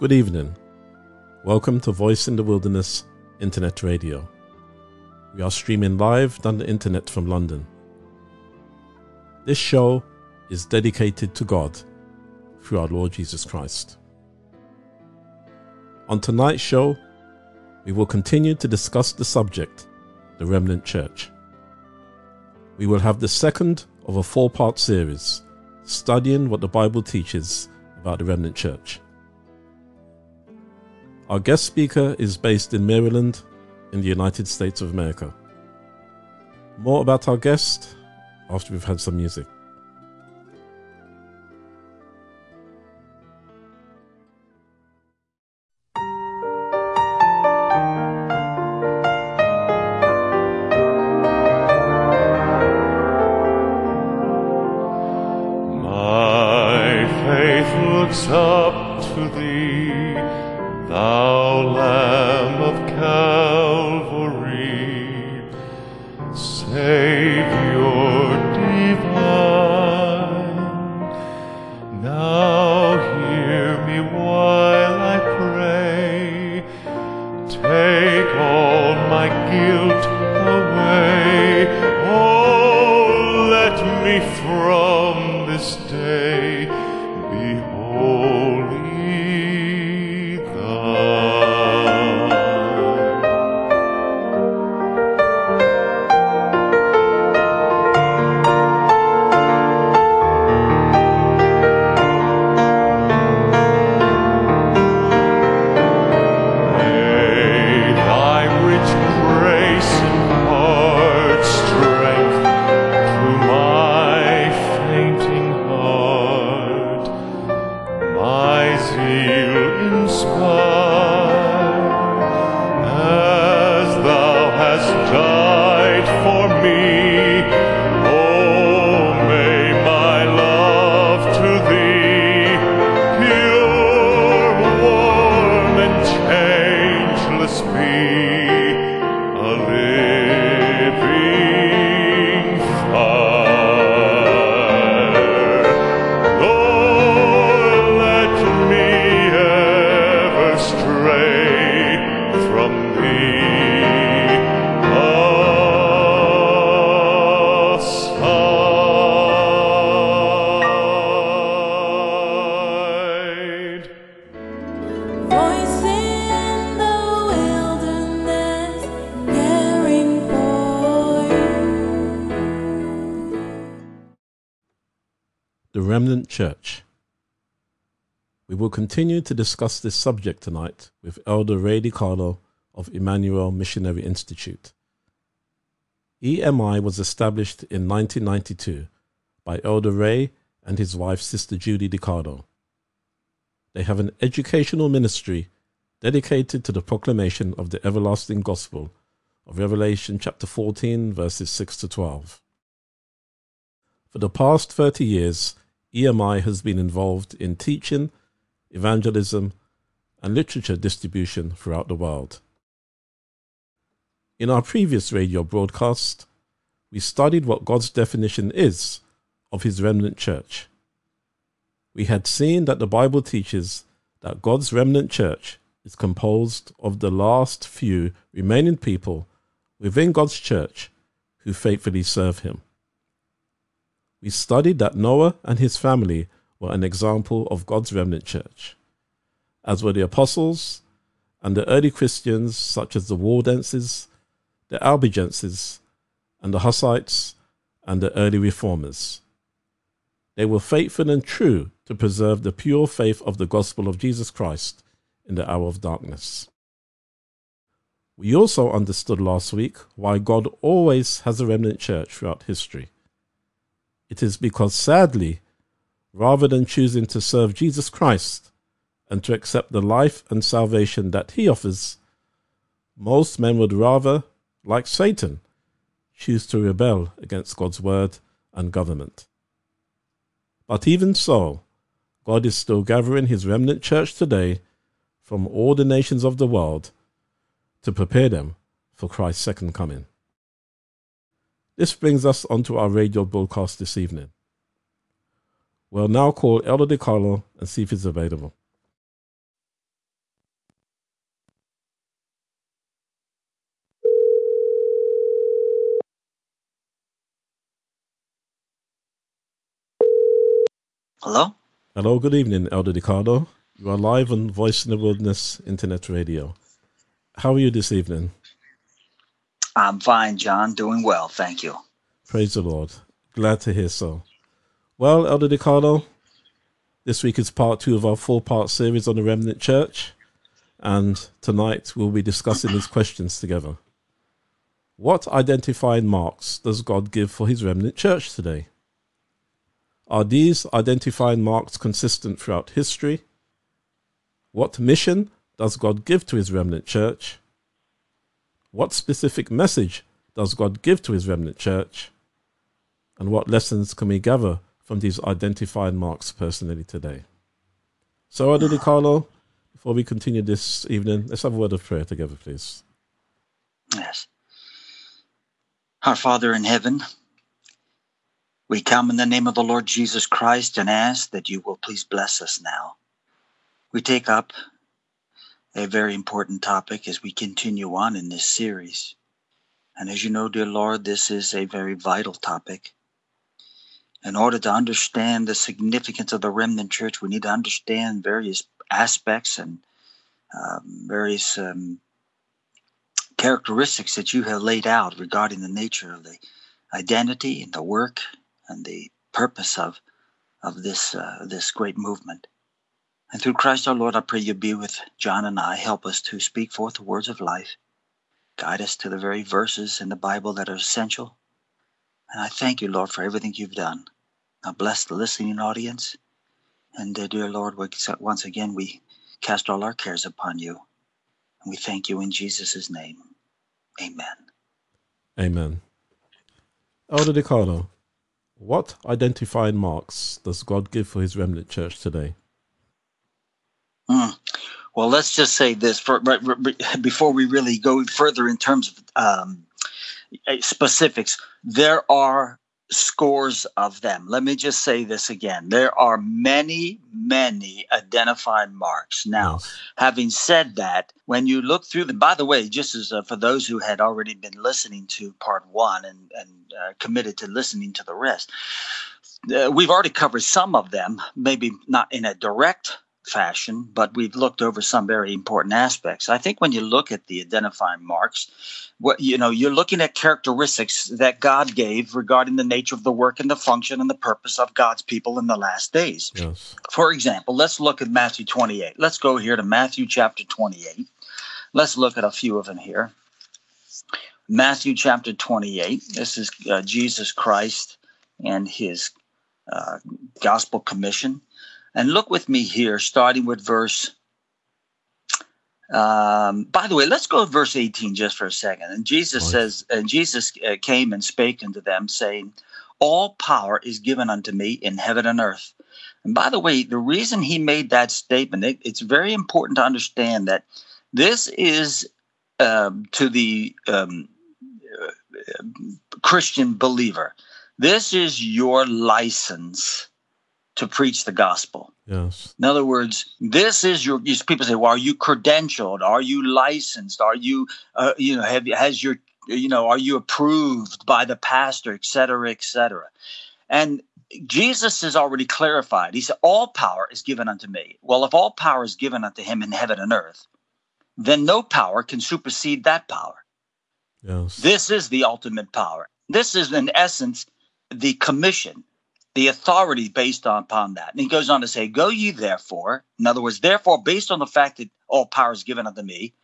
Good evening. Welcome to Voice in the Wilderness Internet Radio. We are streaming live on the internet from London. This show is dedicated to God through our Lord Jesus Christ. On tonight's show, we will continue to discuss the subject, the Remnant Church. We will have the second of a four part series studying what the Bible teaches about the Remnant Church. Our guest speaker is based in Maryland, in the United States of America. More about our guest after we've had some music. My faith looks up to thee, thou Church. We will continue to discuss this subject tonight with Elder Ray DeCarlo of Emmanuel Missionary Institute. EMI was established in 1992 by Elder Ray and his wife, Sister Judy DeCarlo. They have an educational ministry dedicated to the proclamation of the everlasting gospel of Revelation chapter 14, verses 6 to 12. For the past 30 years, EMI has been involved in teaching, evangelism, and literature distribution throughout the world. In our previous radio broadcast, we studied what God's definition is of his remnant church. We had seen that the Bible teaches that God's remnant church is composed of the last few remaining people within God's church who faithfully serve him. We studied that Noah and his family were an example of God's remnant church, as were the apostles and the early Christians, such as the Waldenses, the Albigenses, and the Hussites, and the early reformers. They were faithful and true to preserve the pure faith of the gospel of Jesus Christ in the hour of darkness. We also understood last week why God always has a remnant church throughout history. It is because, sadly, rather than choosing to serve Jesus Christ and to accept the life and salvation that he offers, most men would rather, like Satan, choose to rebel against God's word and government. But even so, God is still gathering his remnant church today from all the nations of the world to prepare them for Christ's second coming. This brings us onto our radio broadcast this evening. We'll now call Elder DeCarlo and see if he's available. Hello? Hello, good evening, Elder DeCarlo. You are live on Voice in the Wilderness Internet Radio. How are you this evening? I'm fine, John. Doing well. Thank you. Praise the Lord. Glad to hear so. Well, Elder DeCarlo, this week is part two of our four part series on the Remnant Church, and tonight we'll be discussing these questions together. What identifying marks does God give for his remnant church today? Are these identifying marks consistent throughout history? What mission does God give to his remnant church? What specific message does God give to his remnant church? And what lessons can we gather from these identified marks personally today? So, Elder Carlo, before we continue this evening, let's have a word of prayer together, please. Yes. Our Father in heaven, we come in the name of the Lord Jesus Christ and ask that you will please bless us now. We take up a very important topic as we continue on in this series. And as you know, dear Lord, this is a very vital topic. In order to understand the significance of the remnant church, we need to understand various aspects and um, various um, characteristics that you have laid out regarding the nature of the identity and the work and the purpose of of this uh, this great movement. And through Christ our Lord, I pray you be with John and I. Help us to speak forth the words of life. Guide us to the very verses in the Bible that are essential. And I thank you, Lord, for everything you've done. Now bless the listening audience. And uh, dear Lord, once again we cast all our cares upon you. And we thank you in Jesus' name. Amen. Amen. Elder DeCarlo, what identifying marks does God give for his remnant church today? Mm. Well, let's just say this for, before we really go further in terms of um, eh, specifics. There are scores of them. Let me just say this again. There are many, many identified marks. Now, Yes. having said that, when you look through them, by the way, just as uh, for those who had already been listening to part one and, and uh, committed to listening to the rest, uh, we've already covered some of them, maybe not in a direct fashion, but we've looked over some very important aspects. I think when you look at the identifying marks, what you know, you're looking at characteristics that God gave regarding the nature of the work and the function and the purpose of God's people in the last days. Yes. For example, let's look at Matthew 28. Let's go here to Matthew chapter 28. Let's look at a few of them here. Matthew chapter 28. This is uh, Jesus Christ and his uh, gospel commission. And look with me here, starting with verse. Um, by the way, let's go to verse 18 just for a second. And Jesus Right. says, And Jesus uh, came and spake unto them, saying, All power is given unto me in heaven and earth. And by the way, the reason he made that statement, it, it's very important to understand that this is um, to the um, uh, Christian believer. This is your license to preach the gospel. Yes. In other words, this is your. People say, "Well, are you credentialed? Are you licensed? Are you, uh, you know, have has your, you know, are you approved by the pastor, et cetera, et cetera?" And Jesus has already clarified. He said, "All power is given unto me." Well, if all power is given unto him in heaven and earth, then no power can supersede that power. Yes. This is the ultimate power. This is, in essence, the commission, the authority based upon that. And he goes on to say, Go ye therefore, in other words, therefore, based on the fact that all power is given unto me,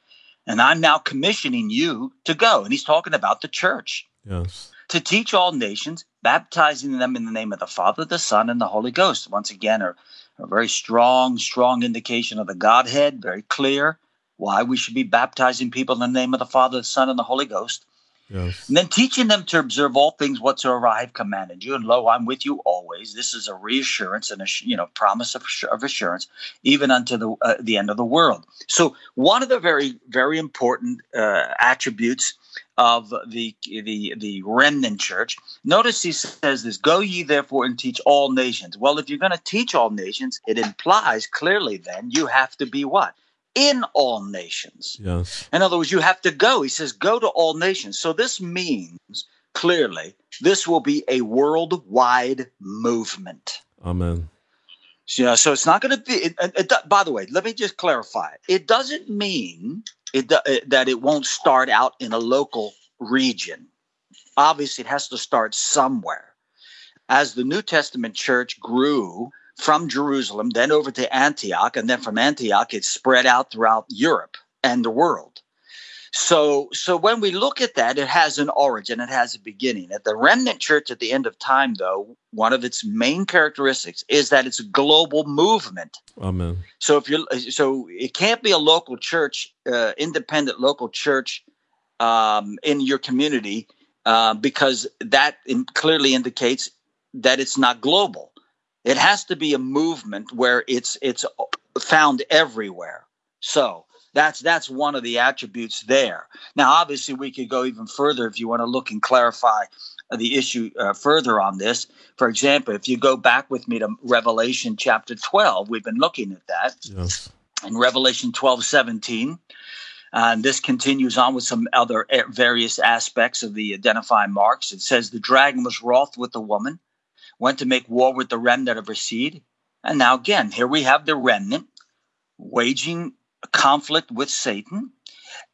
and I'm now commissioning you to go. And he's talking about the church Yes. to teach all nations, baptizing them in the name of the Father, the Son, and the Holy Ghost. Once again, a, a very strong, strong indication of the Godhead, very clear why we should be baptizing people in the name of the Father, the Son, and the Holy Ghost. Yes. And then teaching them to observe all things whatsoever I have commanded you. And lo, I'm with you always. This is a reassurance and a you know promise of, of assurance, even unto the uh, the end of the world. So one of the very very important uh, attributes of the the the remnant church. Notice he says this: "Go ye therefore and teach all nations." Well, if you're going to teach all nations, it implies clearly then you have to be what in all nations. Yes. In other words, you have to go. He says, go to all nations. So this means clearly this will be a worldwide movement. Amen. So, you know, so it's not going to be. It, it, it- by the way, let me just clarify. It doesn't mean it, it- that it won't start out in a local region. Obviously, it has to start somewhere. As the New Testament church grew from Jerusalem, then over to Antioch, and then from Antioch, it spread out throughout Europe and the world. So, so when we look at that, it has an origin, it has a beginning. At the remnant church at the end of time, though, one of its main characteristics is that it's a global movement. Amen. So if you're, so it can't be a local church, uh, independent local church um, in your community, uh, because that in, clearly indicates that it's not global. It has to be a movement where it's it's found everywhere. So that's that's one of the attributes there. Now, obviously, we could go even further if you want to look and clarify the issue uh, further on this. For example, if you go back with me to Revelation chapter 12, we've been looking at that Yes. in Revelation 12 17. And this continues on with some other various aspects of the identifying marks. It says, The dragon was wroth with the woman, went to make war with the remnant of her seed. And now, again, here we have the remnant waging a conflict with Satan.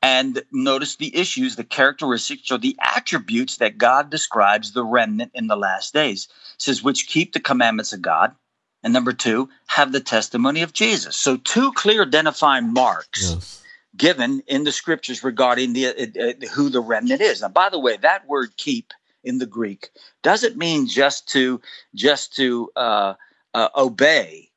And notice the issues, the characteristics, or the attributes that God describes the remnant in the last days. It says, which keep the commandments of God. And number two, have the testimony of Jesus. So, two clear identifying marks Yes. given in the scriptures regarding the uh, uh, who the remnant is. Now, by the way, that word "keep" in the Greek doesn't mean just to just to uh, uh, obey.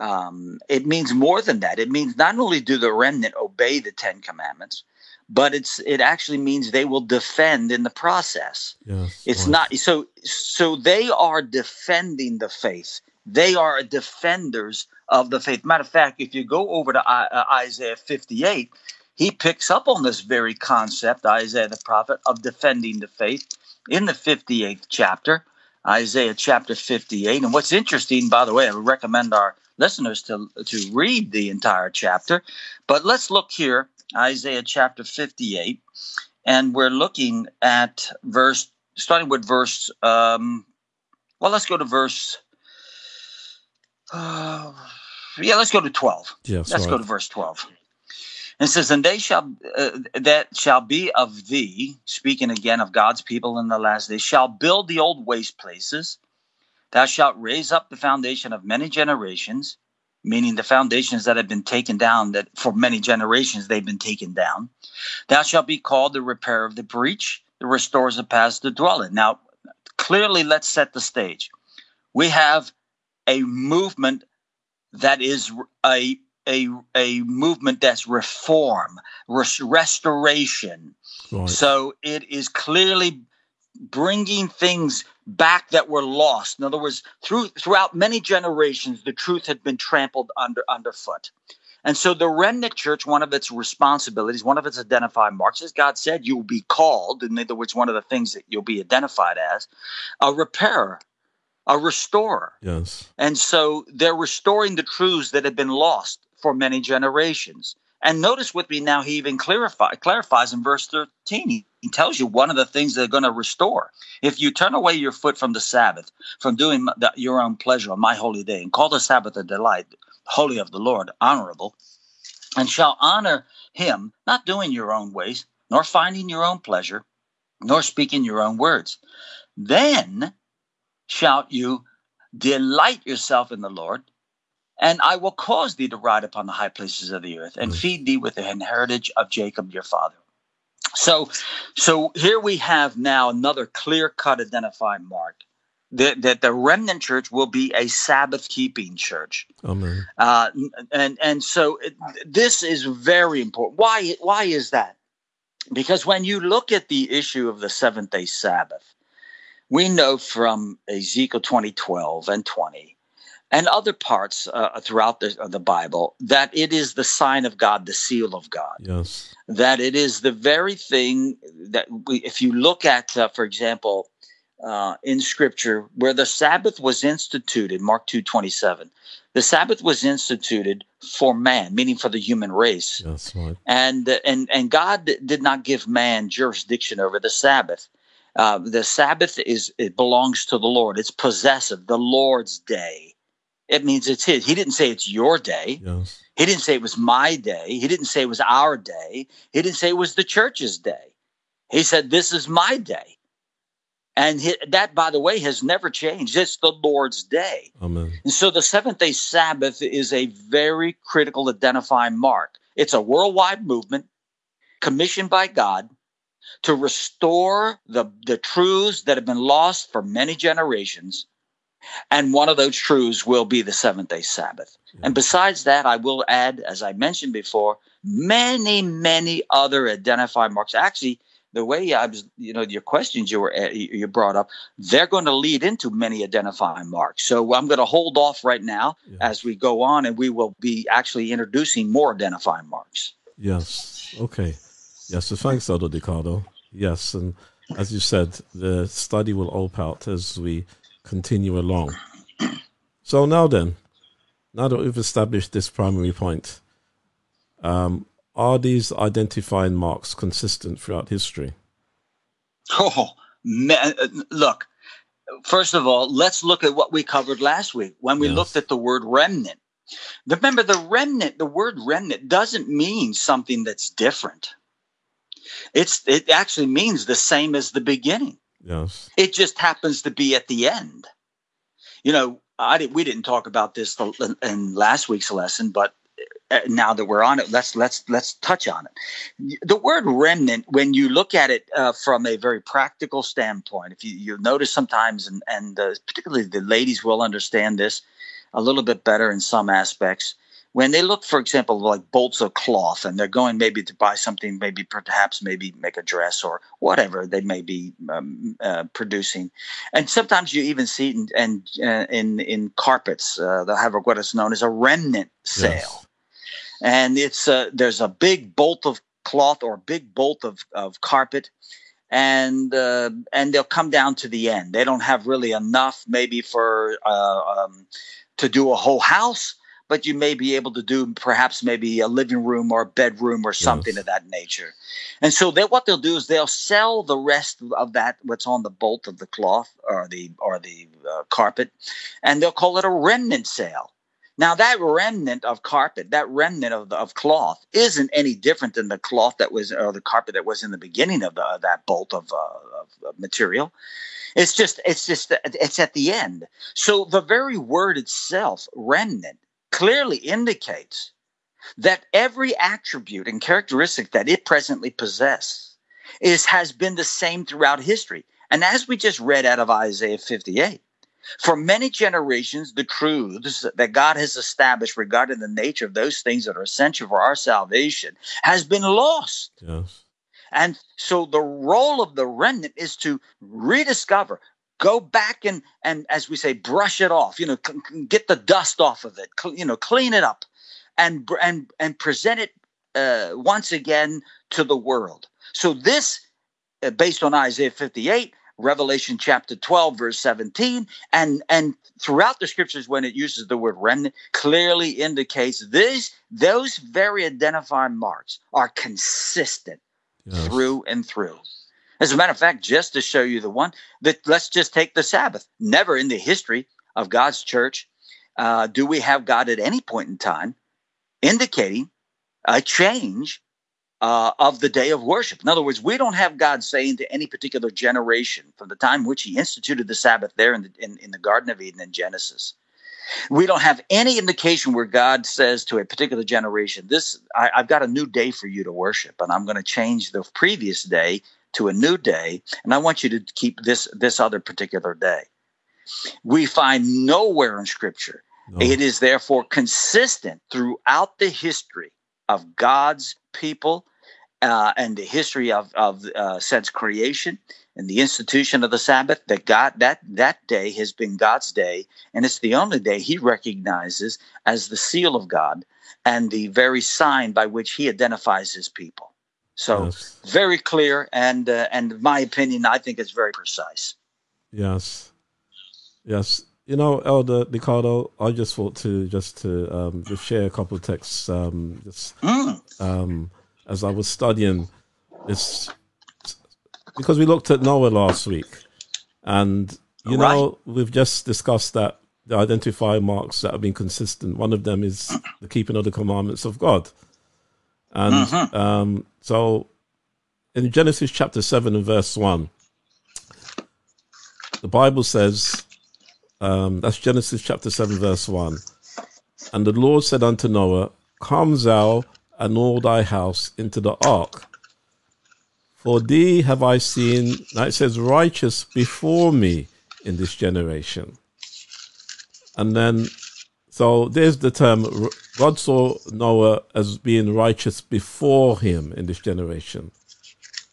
Um, it means more than that. It means not only do the remnant obey the Ten Commandments, but it's it actually means they will defend in the process. Yes. It's right. not so so they are defending the faith. They are defenders of the faith. Matter of fact, if you go over to I- uh, Isaiah 58, he picks up on this very concept, Isaiah the prophet, of defending the faith in the 58th chapter, Isaiah chapter 58. And what's interesting, by the way, I would recommend our listeners to, to read the entire chapter. But let's look here, Isaiah chapter 58, and we're looking at verse, starting with verse, um, well, let's go to verse, uh, yeah, let's go to 12. Yes. Let's right. go to verse 12. And says, And they shall, uh, that shall be of thee, speaking again of God's people in the last days, shall build the old waste places. Thou shalt raise up the foundation of many generations, meaning the foundations that have been taken down, that for many generations they've been taken down. Thou shalt be called the repairer of the breach, the restores the paths to dwell in. Now, clearly, let's set the stage. We have a movement that is a a, a movement that's reform, res- restoration. Right. So it is clearly bringing things back that were lost. In other words, through throughout many generations, the truth had been trampled under underfoot. And so the remnant church, one of its responsibilities, one of its identified marks, as God said, you'll be called, in other words, one of the things that you'll be identified as, a repairer, a restorer. yes. And so they're restoring the truths that have been lost for many generations. And notice with me now, he even clarify, clarifies in verse 13. He, tells you one of the things they're going to restore. If you turn away your foot from the Sabbath, from doing the, your own pleasure on my holy day, and call the Sabbath a delight, holy of the Lord, honorable, and shall honor him, not doing your own ways, nor finding your own pleasure, nor speaking your own words, then shalt you Delight yourself in the Lord, and I will cause thee to ride upon the high places of the earth, and feed thee with the heritage of Jacob your father. So, so here we have now another clear-cut identifying mark that, that the remnant church will be a Sabbath-keeping church. Amen. Uh, and and so it, this is very important. Why why is that? Because when you look at the issue of the seventh day Sabbath, we know from Ezekiel 20, 12 and 20 and other parts uh, throughout the, the Bible that it is the sign of God, the seal of God. Yes. That it is the very thing that we, if you look at, uh, for example, uh, in Scripture, where the Sabbath was instituted, Mark two twenty seven, the Sabbath was instituted for man, meaning for the human race, Yes. Right. and and and God did not give man jurisdiction over the Sabbath. Uh, the Sabbath is it belongs to the Lord. It's possessive, the Lord's day. It means it's His. He didn't say it's your day. Yes. He didn't say it was my day. He didn't say it was our day. He didn't say it was the church's day. He said, This is my day. And he, that, by the way, has never changed. It's the Lord's day. Amen. And so the seventh day Sabbath is a very critical identifying mark. It's a worldwide movement commissioned by God to restore the, the truths that have been lost for many generations. And one of those truths will be the seventh day Sabbath. And besides that, I will add, as I mentioned before, many, many other identifying marks. Actually, the way I was, you know, your questions you were uh, you brought up, they're going to lead into many identifying marks. So I'm going to hold off right now Yeah. as we go on, and we will be actually introducing more identifying marks. Yes. Okay. Yes. So thanks, Elder DeCarlo. Yes, and as you said, the study will open out as we continue along. So now then, now that we've established this primary point, um, are these identifying marks consistent throughout history? Oh, man, uh, look. First of all, let's look at what we covered last week when we Yes. looked at the word remnant. Remember, the remnant, the word remnant doesn't mean something that's different. It's it actually means the same as the beginning. Yes. It just happens to be at the end. You know, I did, we didn't talk about this in, last week's lesson, but uh, now that we're on it, let's let's let's touch on it. The word remnant, when you look at it uh, from a very practical standpoint, if you, you notice sometimes, and and uh, particularly the ladies will understand this a little bit better in some aspects. When they look, for example, like bolts of cloth, and they're going maybe to buy something, maybe perhaps maybe make a dress or whatever they may be um, uh, producing, and sometimes you even see it in in, uh, in, in carpets. Uh, they'll have what is known as a remnant sale Yes. and it's uh, there's a big bolt of cloth or a big bolt of, of carpet and uh, and they'll come down to the end they don't have really enough maybe for uh, um, to do a whole house but you may be able to do perhaps maybe a living room or a bedroom or something Yes. of that nature and so they, what they'll do is they'll sell the rest of that what's on the bolt of the cloth or the or the uh, carpet and they'll call it a remnant sale now that remnant of carpet, that remnant of, of cloth, isn't any different than the cloth that was, or the carpet that was in the beginning of the, of that bolt of, uh, of, of material. It's just, it's just, it's at the end. So the very word itself, remnant, clearly indicates that every attribute and characteristic that it presently possesses is has been the same throughout history. And as we just read out of Isaiah 58, for many generations, the truths that God has established regarding the nature of those things that are essential for our salvation has been lost. Yes. And so the role of the remnant is to rediscover, go back and, and as we say, brush it off, you know, c- c- get the dust off of it, cl- you know, clean it up and, br- and, and present it uh, once again to the world. So this, uh, based on Isaiah 58, Revelation chapter 12, verse 17, and, and throughout the scriptures, when it uses the word remnant, clearly indicates this, those very identifying marks are consistent Yes. through and through. As a matter of fact, just to show you the one that let's just take the Sabbath. Never in the history of God's church uh, do we have God at any point in time indicating a change uh, of the day of worship. In other words, we don't have God saying to any particular generation from the time which He instituted the Sabbath there in the, in, in the Garden of Eden in Genesis. We don't have any indication where God says to a particular generation, "This I, I've got a new day for you to worship, and I'm going to change the previous day to a new day, and I want you to keep this this other particular day." We find nowhere in Scripture No. it is therefore consistent throughout the history of God's people uh, and the history of, of uh, since creation and the institution of the Sabbath that God that that day has been God's day, and it's the only day He recognizes as the seal of God and the very sign by which He identifies His people. So Yes. very clear, and uh, and my opinion, I think it's very precise. Yes. Yes. You know, Elder DeCarlo, I just thought to just to um, just share a couple of texts um, just Mm, um, as I was studying this because we looked at Noah last week, and you know we've just discussed that the identifier marks that have been consistent. One of them is the keeping of the commandments of God, and um, so in Genesis chapter seven and verse one, the Bible says. Um, that's Genesis chapter 7, verse 1. And the Lord said unto Noah, Come thou and all thy house into the ark. For thee have I seen, now it says, righteous before me in this generation. And then, so there's the term God saw Noah as being righteous before him in this generation.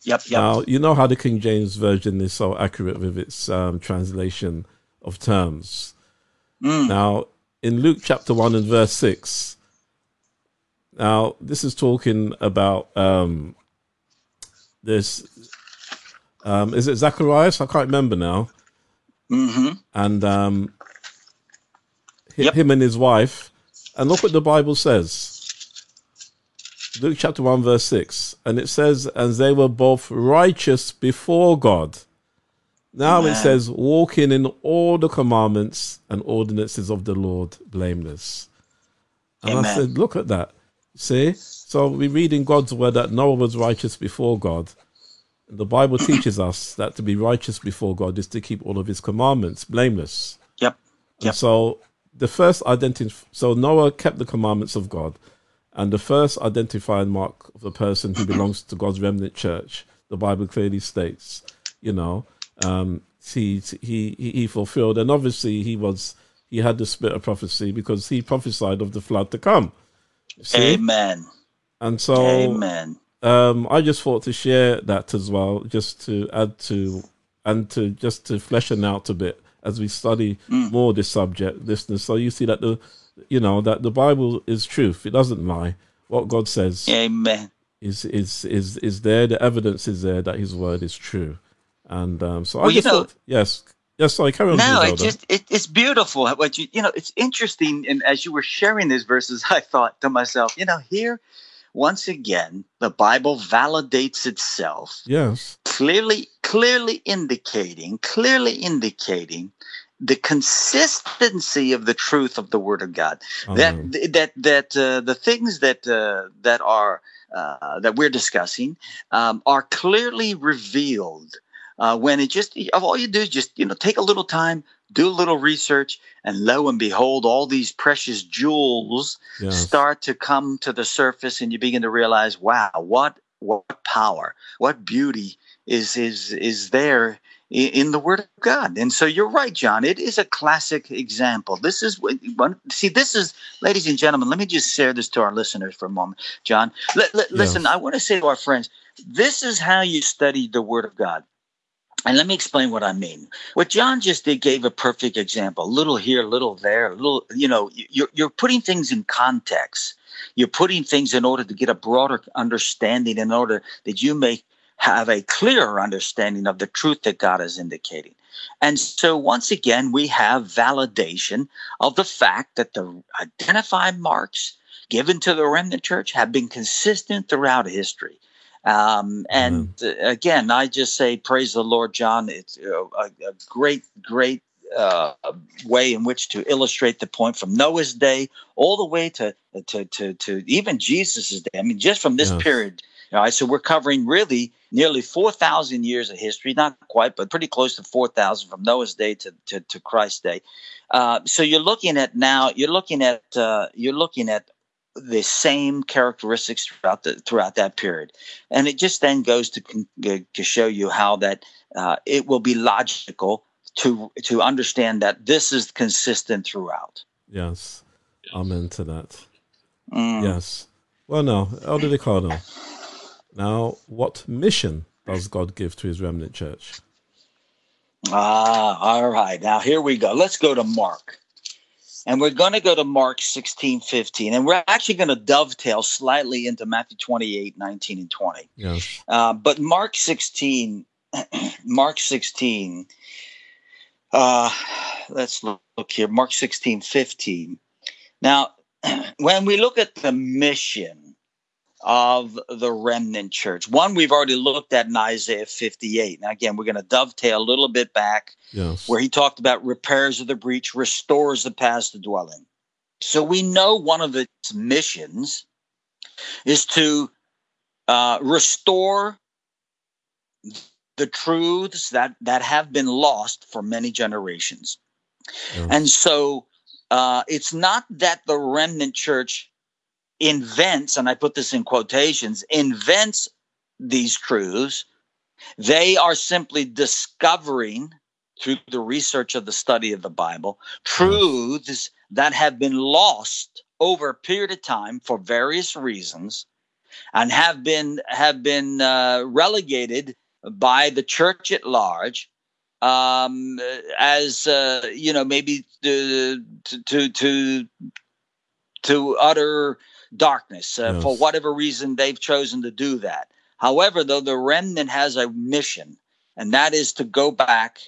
yep, yep. Now, you know how the King James Version is so accurate with its um, translation of terms. Now, in Luke chapter 1 and verse 6, now this is talking about um, this. Um, is it Zacharias? I can't remember now. hmm And um, Yep. him and his wife. And look what the Bible says. Luke chapter 1, verse 6. And it says, And they were both righteous before God. Now it says, walking in all the commandments and ordinances of the Lord blameless. And I said, Look at that. See? So we read in God's word that Noah was righteous before God. The Bible teaches us that to be righteous before God is to keep all of his commandments blameless. Yep. And Yep. so the first identity, so Noah kept the commandments of God, and the first identifying mark of a person who belongs to God's remnant church, the Bible clearly states, you know, um, he he he he fulfilled, and obviously he was he had the spirit of prophecy because he prophesied of the flood to come. See, Amen. and so Amen. um, I just thought to share that as well, just to add to and to just to fleshing out a bit as we study more this subject, listeners. So you see that the you know that the Bible is truth; it doesn't lie. What God says Amen. is is is is there. The evidence is there that His word is true, and um, so I Well, you just know- thought, yes, yes. Sorry, carry on. No, please, it just it, it's beautiful. What you you know, it's interesting. And as you were sharing these verses, I thought to myself, you know, here once again the Bible validates itself, yes, clearly clearly indicating clearly indicating the consistency of the truth of the Word of God. Amen. That that that uh, the things that uh, that are uh, that we're discussing um, are clearly revealed uh, when it just all you do is just you know take a little time, do a little research, and lo and behold, all these precious jewels yes, start to come to the surface, and you begin to realize, wow, what what power, what beauty is is is there in the Word of God. And so you're right, John. It is a classic example. This is what- one. See, this is, ladies and gentlemen. Let me just share this to our listeners for a moment, John. Li- li- Listen, I want to say to our friends, this is how you study the Word of God. And let me explain what I mean. What John just did gave a perfect example. A little here, a little there, a little, you know, you're, you're putting things in context. You're putting things in order to get a broader understanding, in order that you may have a clearer understanding of the truth that God is indicating. And so, once again, we have validation of the fact that the identified marks given to the remnant church have been consistent throughout history. Um, and uh, again, I just say, praise the Lord, John. It's a, a great, great uh, way in which to illustrate the point from Noah's day all the way to to to, to even Jesus's day. I mean, just from this Yes. period, All right, so we're covering really nearly 4,000 years of history, not quite, but pretty close to 4,000 from Noah's day to, to, to Christ's day. Uh, so you're looking at now, you're looking at, uh, you're looking at the same characteristics throughout the throughout that period, and it just then goes to to show you how that uh, it will be logical to to understand that this is consistent throughout. Yes. Amen to that. Mm. Yes. Well, now, Elder DeCarlo. Now, what mission does God give to his remnant church? Ah, all right. Now here we go. Let's go to Mark. And we're going to go to Mark 16, 15. And we're actually going to dovetail slightly into Matthew 28, 19, and 20. Yes. Uh, but Mark 16, Mark 16, uh, let's look, look here. Mark 16, 15. Now, when we look at the mission of the remnant church, one we've already looked at in Isaiah 58. Now, again, we're going to dovetail a little bit back Yes. where he talked about repairs of the breach, restores the past to dwell in. So we know one of its missions is to uh, restore the truths that that have been lost for many generations. And so uh, it's not that the remnant church invents, and I put this in quotations, invents these truths. They are simply discovering through the research of the study of the Bible truths that have been lost over a period of time for various reasons and have been have been uh, relegated by the church at large um, as uh, you know maybe to to to to utter darkness uh, for whatever reason they've chosen to do that. However, though the remnant has a mission, and that is to go back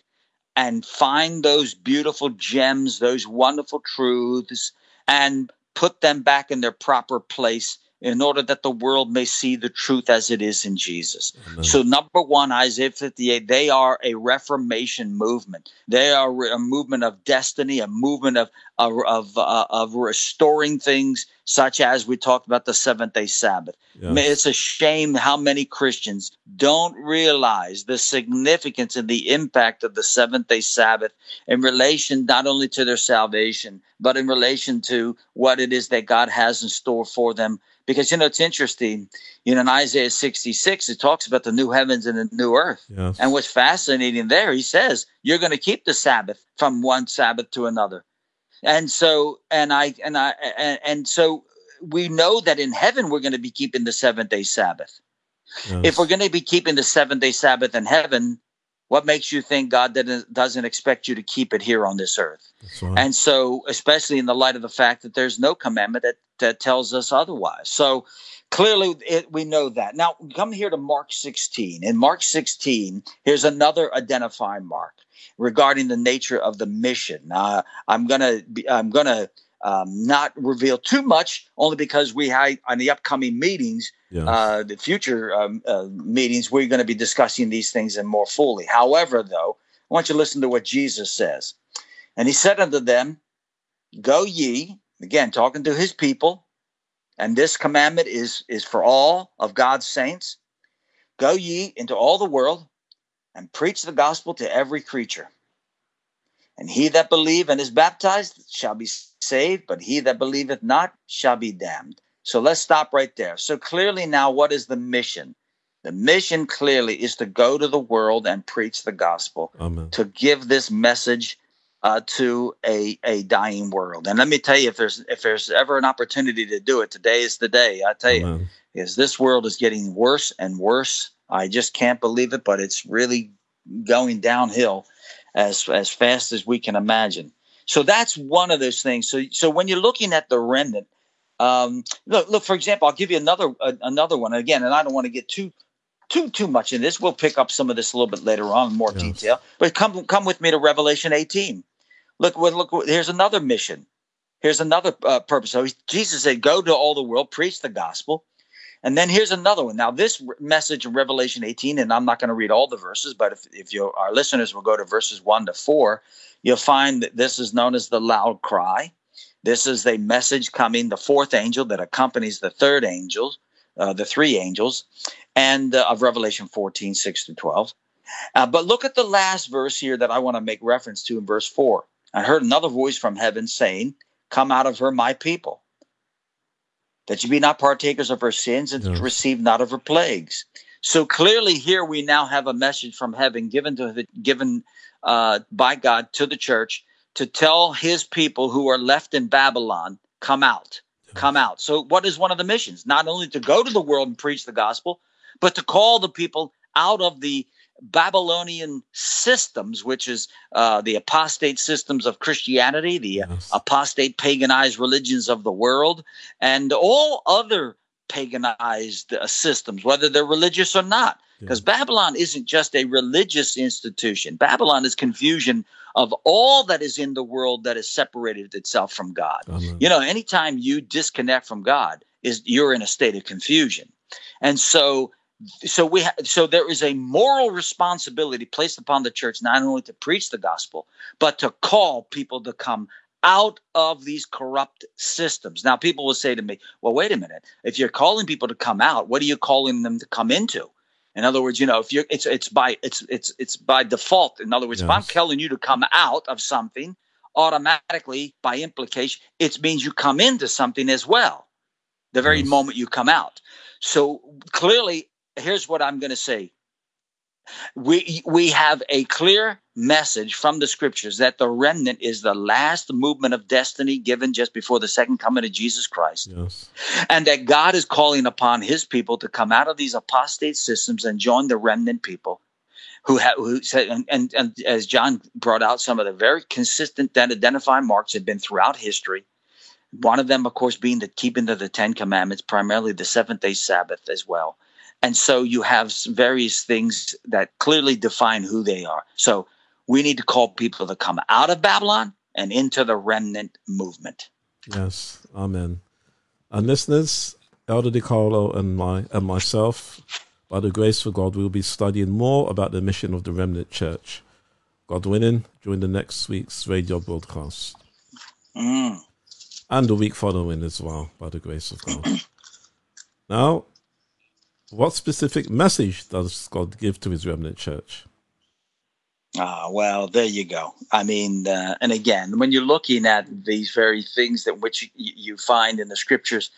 and find those beautiful gems, those wonderful truths, and put them back in their proper place in order that the world may see the truth as it is in Jesus. Amen. So, number one, Isaiah 58, they are a reformation movement. They are a movement of destiny, a movement of, of, of, uh, of restoring things, such as we talked about the seventh day Sabbath. Yes. It's a shame how many Christians don't realize the significance and the impact of the seventh day Sabbath in relation not only to their salvation, but in relation to what it is that God has in store for them. Because, you know, it's interesting. You know, in Isaiah 66, it talks about the new heavens and the new earth. Yes. And what's fascinating there, he says, you're going to keep the Sabbath from one Sabbath to another. And so, and I, and I, and, and so we know that in heaven, we're going to be keeping the seventh day Sabbath. yes. If we're going to be keeping the seventh day Sabbath in heaven, what makes you think God doesn't, doesn't expect you to keep it here on this earth? Right. And so, especially in the light of the fact that there's no commandment that, that tells us otherwise. So clearly, it, we know that. Now, come here to Mark 16. In Mark 16, here's another identifying mark regarding the nature of the mission. Uh, I'm gonna be, I'm gonna um, not reveal too much, only because we have on the upcoming meetings uh, the future um, uh, meetings, we're going to be discussing these things and more fully. However, though, I want you to listen to what Jesus says. And he said unto them, Go ye, again, talking to his people, and this commandment is, is for all of God's saints. Go ye into all the world and preach the gospel to every creature. And he that believe and is baptized shall be saved, but he that believeth not shall be damned. So let's stop right there. So clearly now, what is the mission? The mission clearly is to go to the world and preach the gospel, Amen. to give this message uh, to a, a dying world. And let me tell you, if there's if there's ever an opportunity to do it, today is the day. I tell you, Amen. is this world is getting worse and worse. I just can't believe it, but it's really going downhill as as fast as we can imagine. So that's one of those things. So so when you're looking at the remnant, um, look look for example, I'll give you another uh, another one again, and I don't want to get too too too much in this. We'll pick up some of this a little bit later on in more Yes. detail. But come come with me to Revelation 18. Look look here's another mission. Here's another uh, purpose. So Jesus said, "Go to all the world, preach the gospel." And then here's another one. Now, this message in Revelation 18, and I'm not going to read all the verses, but if, if you, our listeners will go to verses 1 to 4, you'll find that this is known as the loud cry. This is a message coming, the fourth angel that accompanies the third angel, uh, the three angels, and uh, of Revelation 14, 6 through 12. Uh, but look at the last verse here that I want to make reference to in verse 4. I heard another voice from heaven saying, Come out of her, my people, that you be not partakers of her sins and receive not of her plagues. So clearly, here we now have a message from heaven given to the, given uh, by God to the church to tell His people who are left in Babylon, come out, come out. So, what is one of the missions? Not only to go to the world and preach the gospel, but to call the people out of the Babylonian systems, which is uh, the apostate systems of Christianity, the Yes. apostate paganized religions of the world, and all other paganized uh, systems, whether they're religious or not. Because Babylon isn't just a religious institution. Babylon is confusion of all that is in the world that has separated itself from God. Amen. You know, anytime you disconnect from God, is you're in a state of confusion. And so so we ha- so there is a moral responsibility placed upon the church not only to preach the gospel but to call people to come out of these corrupt systems. Now people will say to me well wait a minute. If you're calling people to come out what are you calling them to come into? In other words you know if you're it's it's by it's it's it's by default. In other words if i'm telling you to come out of something automatically by implication it means you come into something as well the very Yes. moment you come out. So clearly here's what i'm going to say. We we have a clear message from the scriptures that the remnant is the last movement of destiny given just before the second coming of Jesus Christ. Yes. and that God is calling upon his people to come out of these apostate systems and join the remnant people who have who said and, and, and as John brought out some of the very consistent and identifying marks have been throughout history. One of them of course being the keeping of the 10 commandments primarily the seventh day sabbath as well and so you have various things that clearly define who they are so we need to call people to come out of babylon and into the remnant movement Yes, Amen. And listeners, Elder DeCarlo and my and myself, by the grace of God, we'll be studying more about the mission of the Remnant Church. God willing, during the next week's radio broadcast. Mm. And the week following as well, by the grace of God. now, what specific message does God give to his remnant church? Ah, well, there you go. I mean, uh, and again, when you're looking at these very things that which you, you find in the scriptures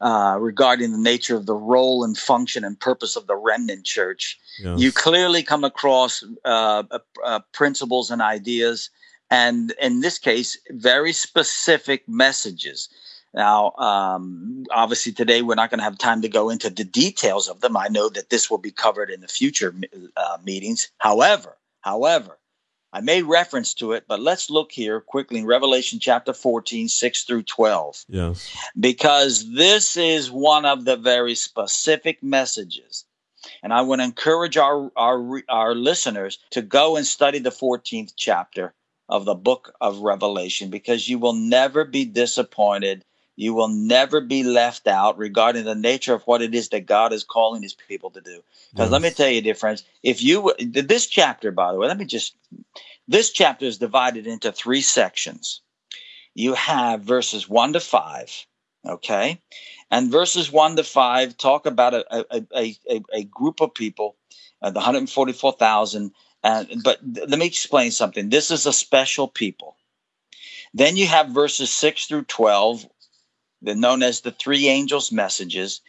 uh, regarding the nature of the role and function and purpose of the remnant church, Yes. you clearly come across uh, uh, uh, principles and ideas, and in this case, very specific messages. Now, um, obviously, today we're not going to have time to go into the details of them. I know that this will be covered in the future uh, meetings. However, however, I made reference to it, but let's look here quickly in Revelation chapter 14, 6 through 12 yes. because this is one of the very specific messages. And I want to encourage our, our, our listeners to go and study the 14th chapter of the book of Revelation because you will never be disappointed. You will never be left out regarding the nature of what it is that God is calling his people to do. Because let me tell you, dear friends, if you, this chapter, by the way, let me just, this chapter is divided into three sections. You have verses one to five, okay? And verses one to five talk about a, a, a, a, group of people, uh, the 144,000. Uh, but th- let me explain something. This is a special people. Then you have verses six through 12, they're known as the three angels' messages.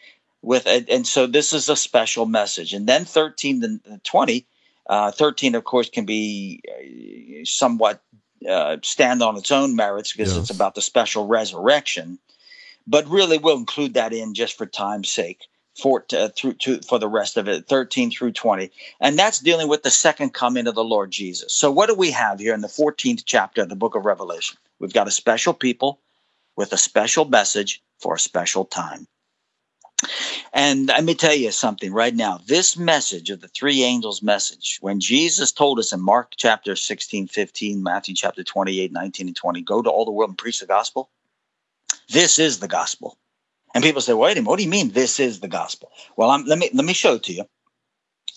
With and so this is a special message. And then 13 to 20, uh, 13, of course, can be uh, somewhat uh, stand on its own merits because it's about the special resurrection. But really, we'll include that in just for time's sake. For, uh, through to, for the rest of it, 13 through 20. And that's dealing with the second coming of the Lord Jesus. So, what do we have here in the 14th chapter of the book of Revelation? We've got a special people with a special message for a special time. And let me tell you something right now. This message of the three angels' message, when Jesus told us in Mark chapter 16, 15, Matthew chapter 28, 19, and 20, go to all the world and preach the gospel, this is the gospel. And people say, wait a minute, what do you mean this is the gospel? Well, I'm, let me let me show it to you.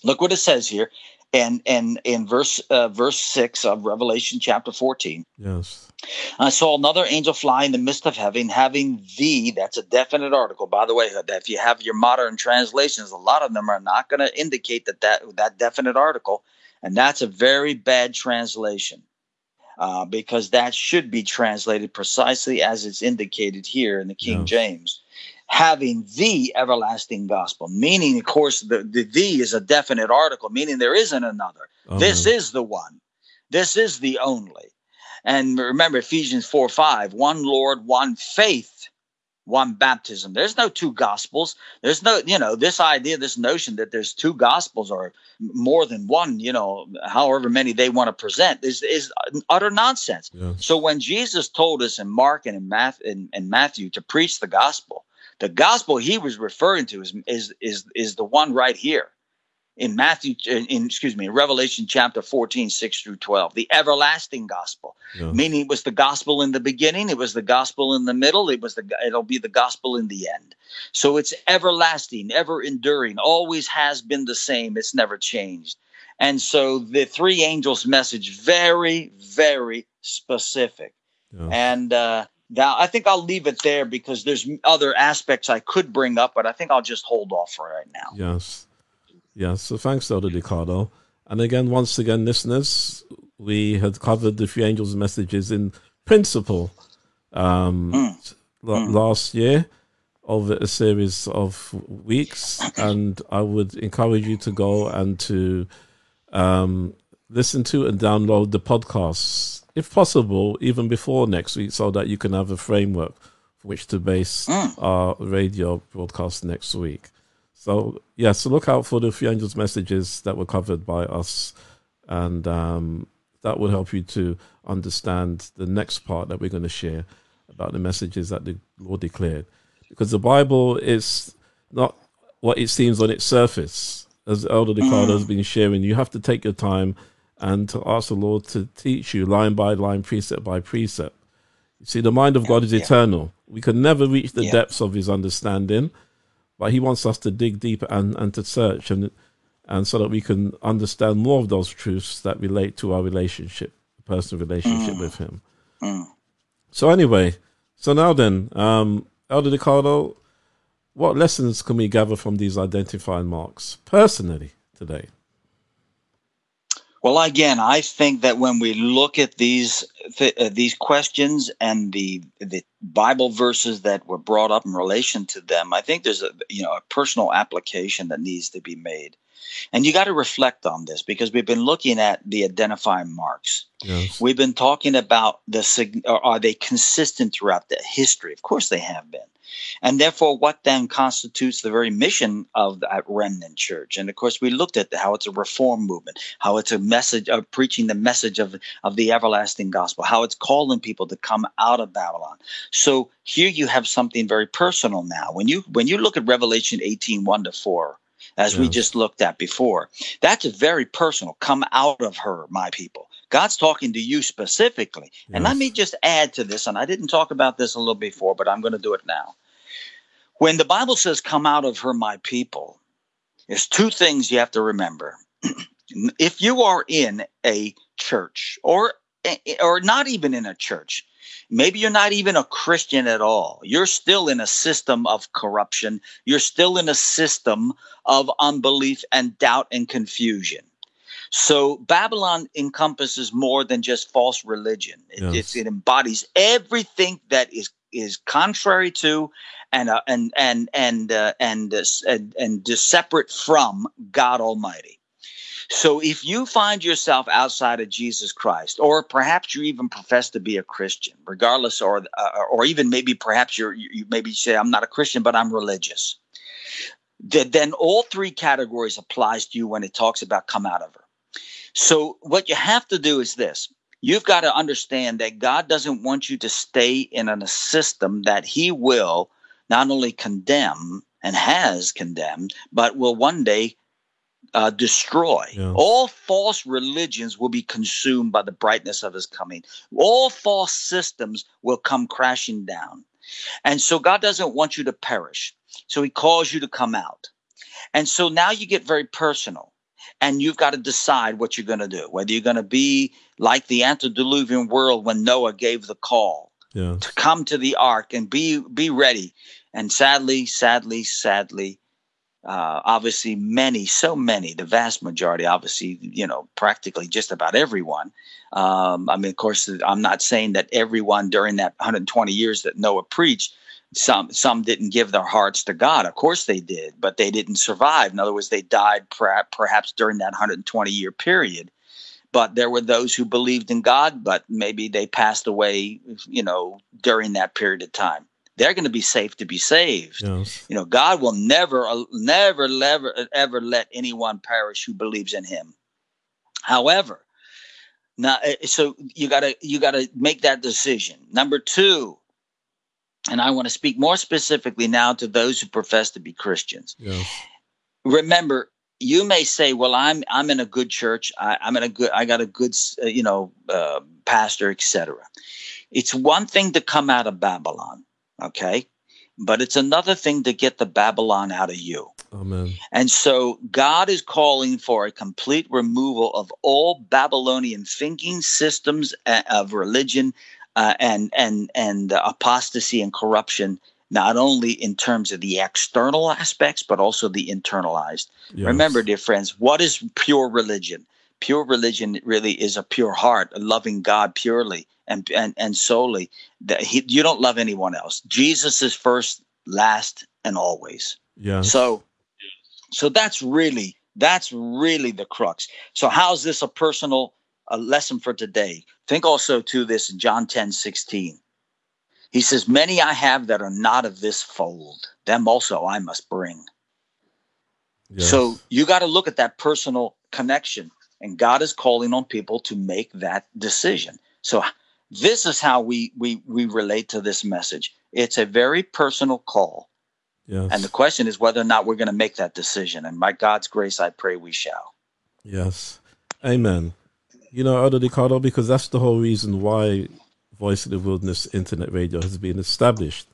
Look what it says here and and in verse uh, verse six of Revelation chapter fourteen, Yes. I saw another angel fly in the midst of heaven, having the, that's a definite article. By the way, that if you have your modern translations, a lot of them are not going to indicate that, that that definite article. And that's a very bad translation uh, because that should be translated precisely as it's indicated here in the King Yes. James. Having the everlasting gospel, meaning, of course, the, the the is a definite article, meaning there isn't another. This is the one. This is the only. And remember Ephesians 4 5, one Lord, one faith, one baptism. There's no two gospels. There's no, you know, this idea, this notion that there's two gospels or more than one, you know, however many they want to present is, is utter nonsense. Yes. So when Jesus told us in Mark and in, Math, in, in Matthew to preach the gospel, the gospel he was referring to is, is, is, is the one right here in Matthew, in, excuse me, in Revelation chapter 14, 6 through 12, the everlasting gospel, Yeah. meaning it was the gospel in the beginning, it was the gospel in the middle, it was the, it'll be the gospel in the end. So it's everlasting, ever enduring, always has been the same. It's never changed. And so the three angels' message, very, very specific. Yeah. And uh, now I think I'll leave it there because there's other aspects I could bring up, but I think I'll just hold off for right now. Yes. Yes. So thanks, Elder DeCarlo. And again, once again, listeners, we had covered the three angels' messages in principle um, la- last year over a series of weeks. And I would encourage you to go and to um, listen to and download the podcasts, if possible, even before next week, so that you can have a framework for which to base our radio broadcast next week. So yeah, so look out for the few angels messages that were covered by us, and um, that will help you to understand the next part that we're going to share about the messages that the Lord declared, because the Bible is not what it seems on its surface. As Elder DeCarlo has been sharing, you have to take your time and to ask the Lord to teach you line by line, precept by precept. You see, the mind of God is eternal. We can never reach the Yeah. depths of His understanding but he wants us to dig deeper and, and to search and and so that we can understand more of those truths that relate to our relationship, personal relationship with him. So anyway, so now then, um, Elder DeCarlo, what lessons can we gather from these identifying marks personally today? Well, again, I think that when we look at these th- uh, these questions and the the Bible verses that were brought up in relation to them, I think there's a you know a personal application that needs to be made, and you got to reflect on this because we've been looking at the identifying marks. Yes. We've been talking about the are they consistent throughout the history? Of course, they have been. And therefore, what then constitutes the very mission of that remnant church? And of course, we looked at how it's a reform movement, how it's a message of preaching the message of, of the everlasting gospel, how it's calling people to come out of Babylon. So here you have something very personal now. When you when you look at Revelation 18, 1 to 4, as we just looked at before, that's a very personal. Come out of her, my people. God's talking to you specifically. And let me just add to this, and I didn't talk about this a little before, but I'm going to do it now. When the Bible says, Come out of her, my people, there's two things you have to remember. if you are in a church or or not even in a church, maybe you're not even a Christian at all. You're still in a system of corruption. You're still in a system of unbelief and doubt and confusion. So Babylon encompasses more than just false religion. It, Yes. it's, it embodies everything that is is contrary to and uh, and and and uh, and, uh, and and just separate from God Almighty. So if you find yourself outside of Jesus Christ, or perhaps you even profess to be a Christian, regardless, or uh, or even maybe perhaps you're, you maybe say I'm not a Christian, but I'm religious. Th- Then all three categories applies to you when it talks about come out of her. So what you have to do is this. You've got to understand that God doesn't want you to stay in a system that He will not only condemn and has condemned, but will one day uh, destroy. Yes. All false religions will be consumed by the brightness of His coming. All false systems will come crashing down. And so God doesn't want you to perish. So He calls you to come out. And so now you get very personal. and you've got to decide what you're going to do. Whether you're going to be like the antediluvian world when Noah gave the call Yes. to come to the ark and be be ready. And sadly, sadly, sadly, uh, obviously, many, so many, the vast majority, obviously, you know, practically just about everyone. Um, I mean, of course, I'm not saying that everyone during that 120 years that Noah preached, some some didn't give their hearts to God. Of course, they did, but they didn't survive. In other words, they died per- perhaps during that 120 year period. But there were those who believed in God, but maybe they passed away, you know, during that period of time. They're going to be safe to be saved. Yes. You know, God will never, uh, never, never, ever let anyone perish who believes in Him. However, now, uh, so you gotta you gotta make that decision. Number two, and I want to speak more specifically now to those who profess to be Christians. Yes. Remember, you may say, "Well, I'm I'm in a good church. I, I'm in a good. I got a good, uh, you know, uh, pastor, etc." It's one thing to come out of Babylon, okay, but it's another thing to get the Babylon out of you. Amen. And so God is calling for a complete removal of all Babylonian thinking systems uh, of religion uh, and and and apostasy and corruption, not only in terms of the external aspects but also the internalized. Yes. Remember, dear friends, what is pure religion? Pure religion really is a pure heart, loving God purely and and and solely. That he, you don't love anyone else. Jesus is first, last, and always. Yes. So, so that's really that's really the crux. So, how's this a personal a lesson for today? Think also to this John 10, 16. He says, Many I have that are not of this fold, them also I must bring. Yes. So you got to look at that personal connection, and God is calling on people to make that decision. So this is how we we we relate to this message. It's a very personal call, yes. and the question is whether or not we're going to make that decision. And by God's grace, I pray we shall. Yes. Amen. You know, Elder DeCarlo, because that's the whole reason why Voice of the Wilderness Internet Radio has been established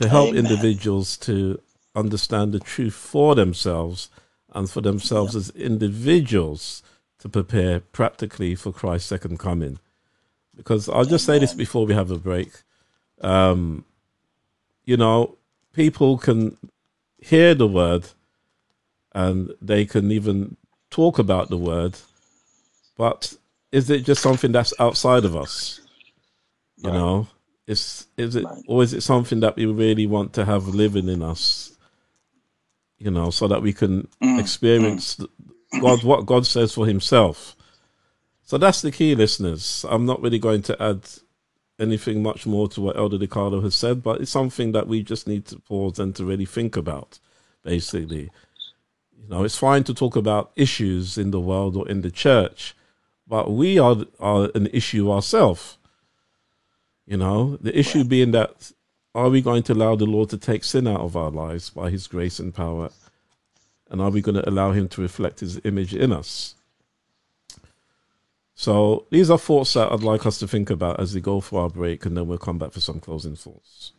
to help Amen. individuals to understand the truth for themselves and for themselves as individuals to prepare practically for Christ's second coming. Because I'll just say this before we have a break. Um, you know, people can hear the word and they can even talk about the word, but is it just something that's outside of us? You Right. know, is is it Right. or is it something that we really want to have living in us? You know, so that we can Mm, experience God what God says for Himself. So that's the key, listeners. I'm not really going to add anything much more to what Elder DeCarlo has said, but it's something that we just need to pause and to really think about, basically. You know, it's fine to talk about issues in the world or in the church, but we are are an issue ourselves. You know, the issue being that are we going to allow the Lord to take sin out of our lives by His grace and power, and are we going to allow Him to reflect His image in us? So these are thoughts that I'd like us to think about as we go for our break, and then we'll come back for some closing thoughts.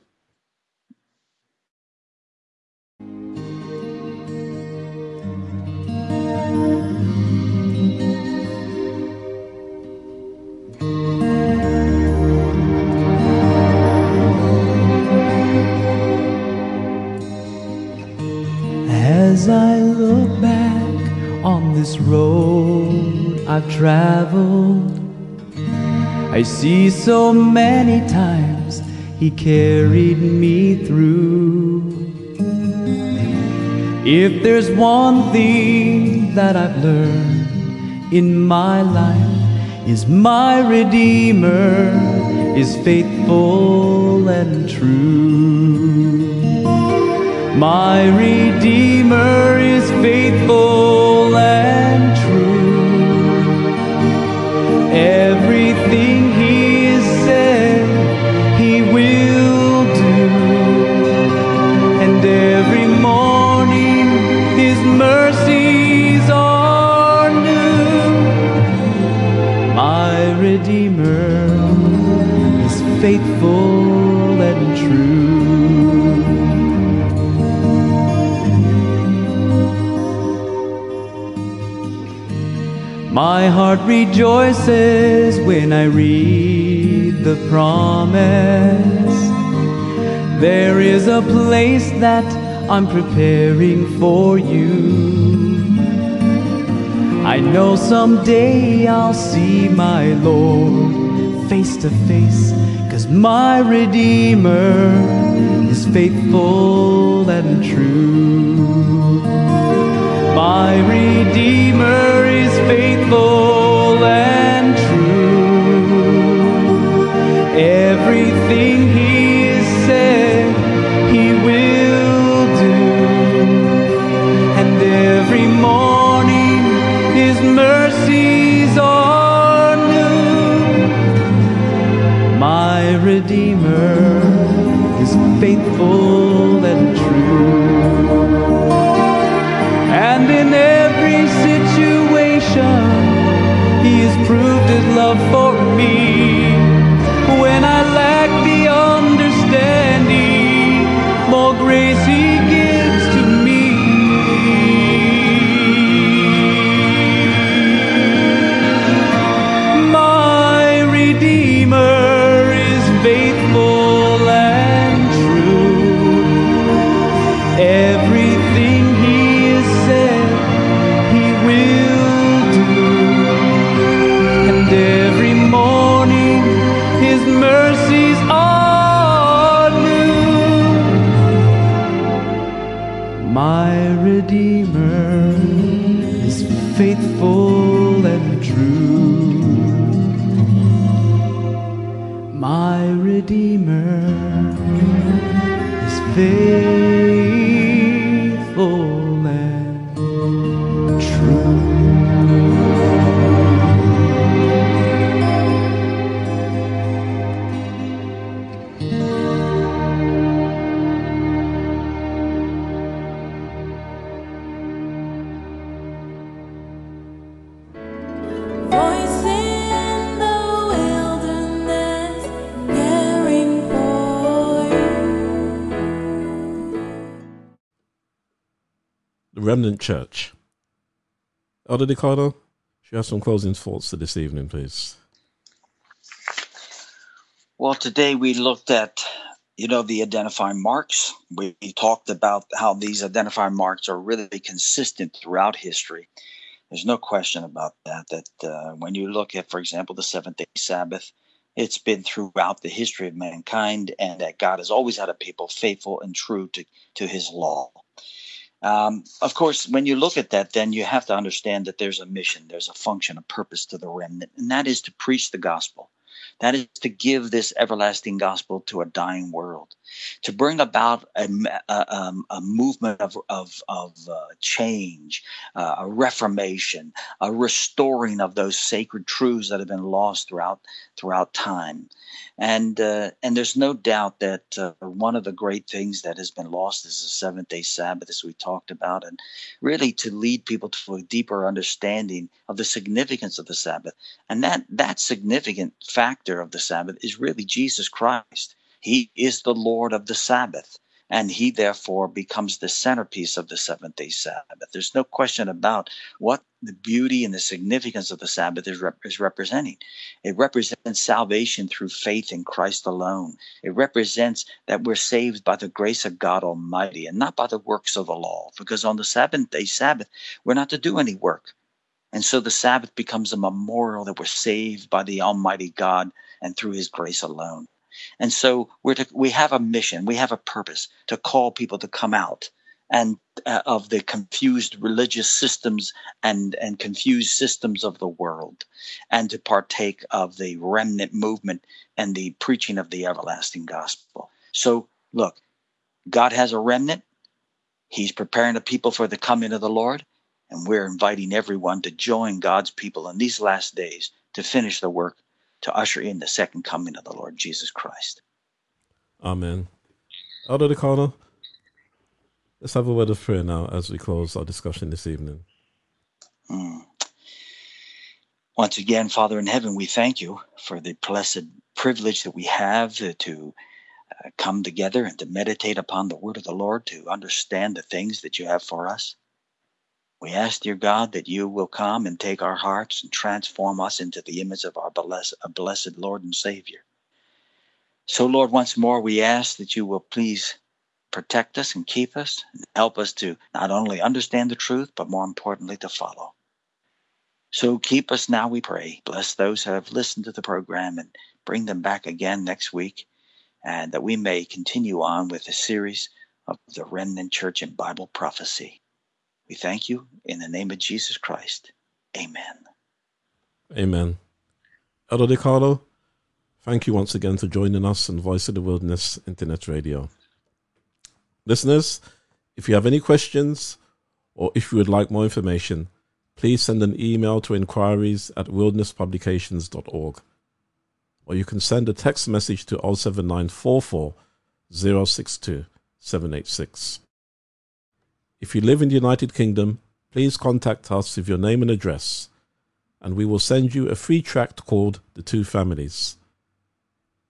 As I look back on this road I've traveled, I see so many times He carried me through. If there's one thing that I've learned in my life, is my Redeemer is faithful and true. My Redeemer is faithful and true. Everything He has said, He will do. And every morning His mercies are new. My Redeemer is faithful My heart rejoices when I read the promise. There is a place that I'm preparing for you. I know someday I'll see my Lord face to face, cause my Redeemer is faithful and true. My Redeemer is faithful and true. Everything He said, He will do. And every morning, His mercies are new. My Redeemer is faithful The Remnant Church. Elder DeCarlo, should you have some closing thoughts for this evening, please? Well, today we looked at, you know, the identifying marks. We, we talked about how these identifying marks are really consistent throughout history. There's no question about that. That uh, when you look at, for example, the seventh day Sabbath, it's been throughout the history of mankind, and that God has always had a people faithful and true to, to his law. Um, of course, when you look at that, then you have to understand that there's a mission, there's a function, a purpose to the remnant, and that is to preach the gospel. That is to give this everlasting gospel to a dying world, to bring about a, a, um, a movement of, of, of uh, change, uh, a reformation, a restoring of those sacred truths that have been lost throughout throughout time. And uh, and there's no doubt that uh, one of the great things that has been lost is the seventh day Sabbath, as we talked about, and really to lead people to a deeper understanding of the significance of the Sabbath. And that that significant factor of the Sabbath is really Jesus Christ. He is the Lord of the Sabbath. And he therefore becomes the centerpiece of the seventh day Sabbath. There's no question about what the beauty and the significance of the Sabbath is, rep- is representing. It represents salvation through faith in Christ alone. It represents that we're saved by the grace of God Almighty and not by the works of the law. Because on the seventh day Sabbath, we're not to do any work. And so the Sabbath becomes a memorial that we're saved by the Almighty God and through his grace alone. And so we're to, we have a mission, we have a purpose to call people to come out and uh, of the confused religious systems and and confused systems of the world and to partake of the remnant movement and the preaching of the everlasting gospel. So look, God has a remnant. He's preparing the people for the coming of the Lord, and we're inviting everyone to join God's people in these last days to finish the work to usher in the second coming of the Lord Jesus Christ. Amen. Elder DeCarlo, let's have a word of prayer now as we close our discussion this evening. Mm. Once again, Father in heaven, we thank you for the blessed privilege that we have to, to uh, come together and to meditate upon the word of the Lord, to understand the things that you have for us. We ask, dear God, that you will come and take our hearts and transform us into the image of our blessed, Lord and Savior. So, Lord, once more, we ask that you will please protect us and keep us and help us to not only understand the truth, but more importantly, to follow. So keep us now, we pray. Bless those who have listened to the program and bring them back again next week, and that we may continue on with the series of the Remnant Church and Bible Prophecy. We thank you in the name of Jesus Christ. Amen. Amen. Elder DeCarlo, thank you once again for joining us on Voice of the Wilderness Internet Radio. Listeners, if you have any questions or if you would like more information, please send an email to inquiries at wildernesspublications.org or you can send a text message to 07944 062 786. If you live in the United Kingdom, please contact us with your name and address, and we will send you a free tract called The Two Families.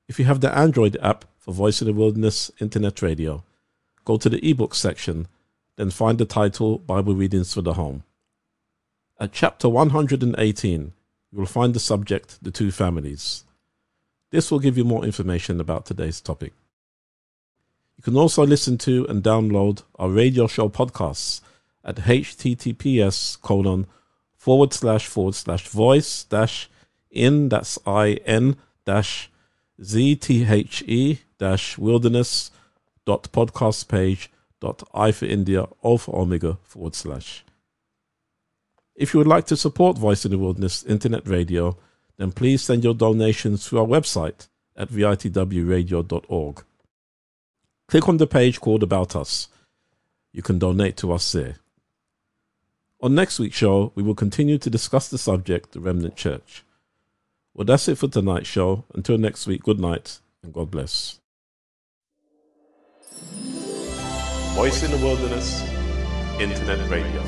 If you have the Android app for Voice of the Wilderness Internet Radio, go to the ebook section, then find the title Bible Readings for the Home. At chapter 118, you will find the subject The Two Families. This will give you more information about today's topic. You can also listen to and download our radio show podcasts at https colon forward slash forward slash voice dash in that's I N dash ZTHE dash wilderness dot podcast page dot I for India O for Omega forward slash. If you would like to support Voice in the Wilderness Internet Radio, then please send your donations through our website at vitwradio.org. Click on the page called About Us. You can donate to us there. On next week's show, we will continue to discuss the subject, the Remnant Church. Well, that's it for tonight's show. Until next week, good night and God bless. Voice in the Wilderness Internet Radio.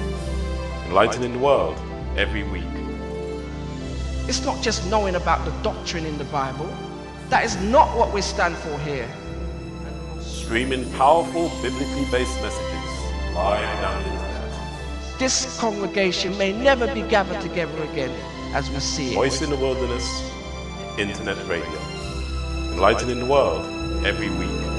Enlightening the world every week. It's not just knowing about the doctrine in the Bible. That is not what we stand for here. Streaming powerful biblically based messages live down the internet. This congregation may never be gathered together again as we see it. Voice in the Wilderness Internet Radio. Enlightening the world every week.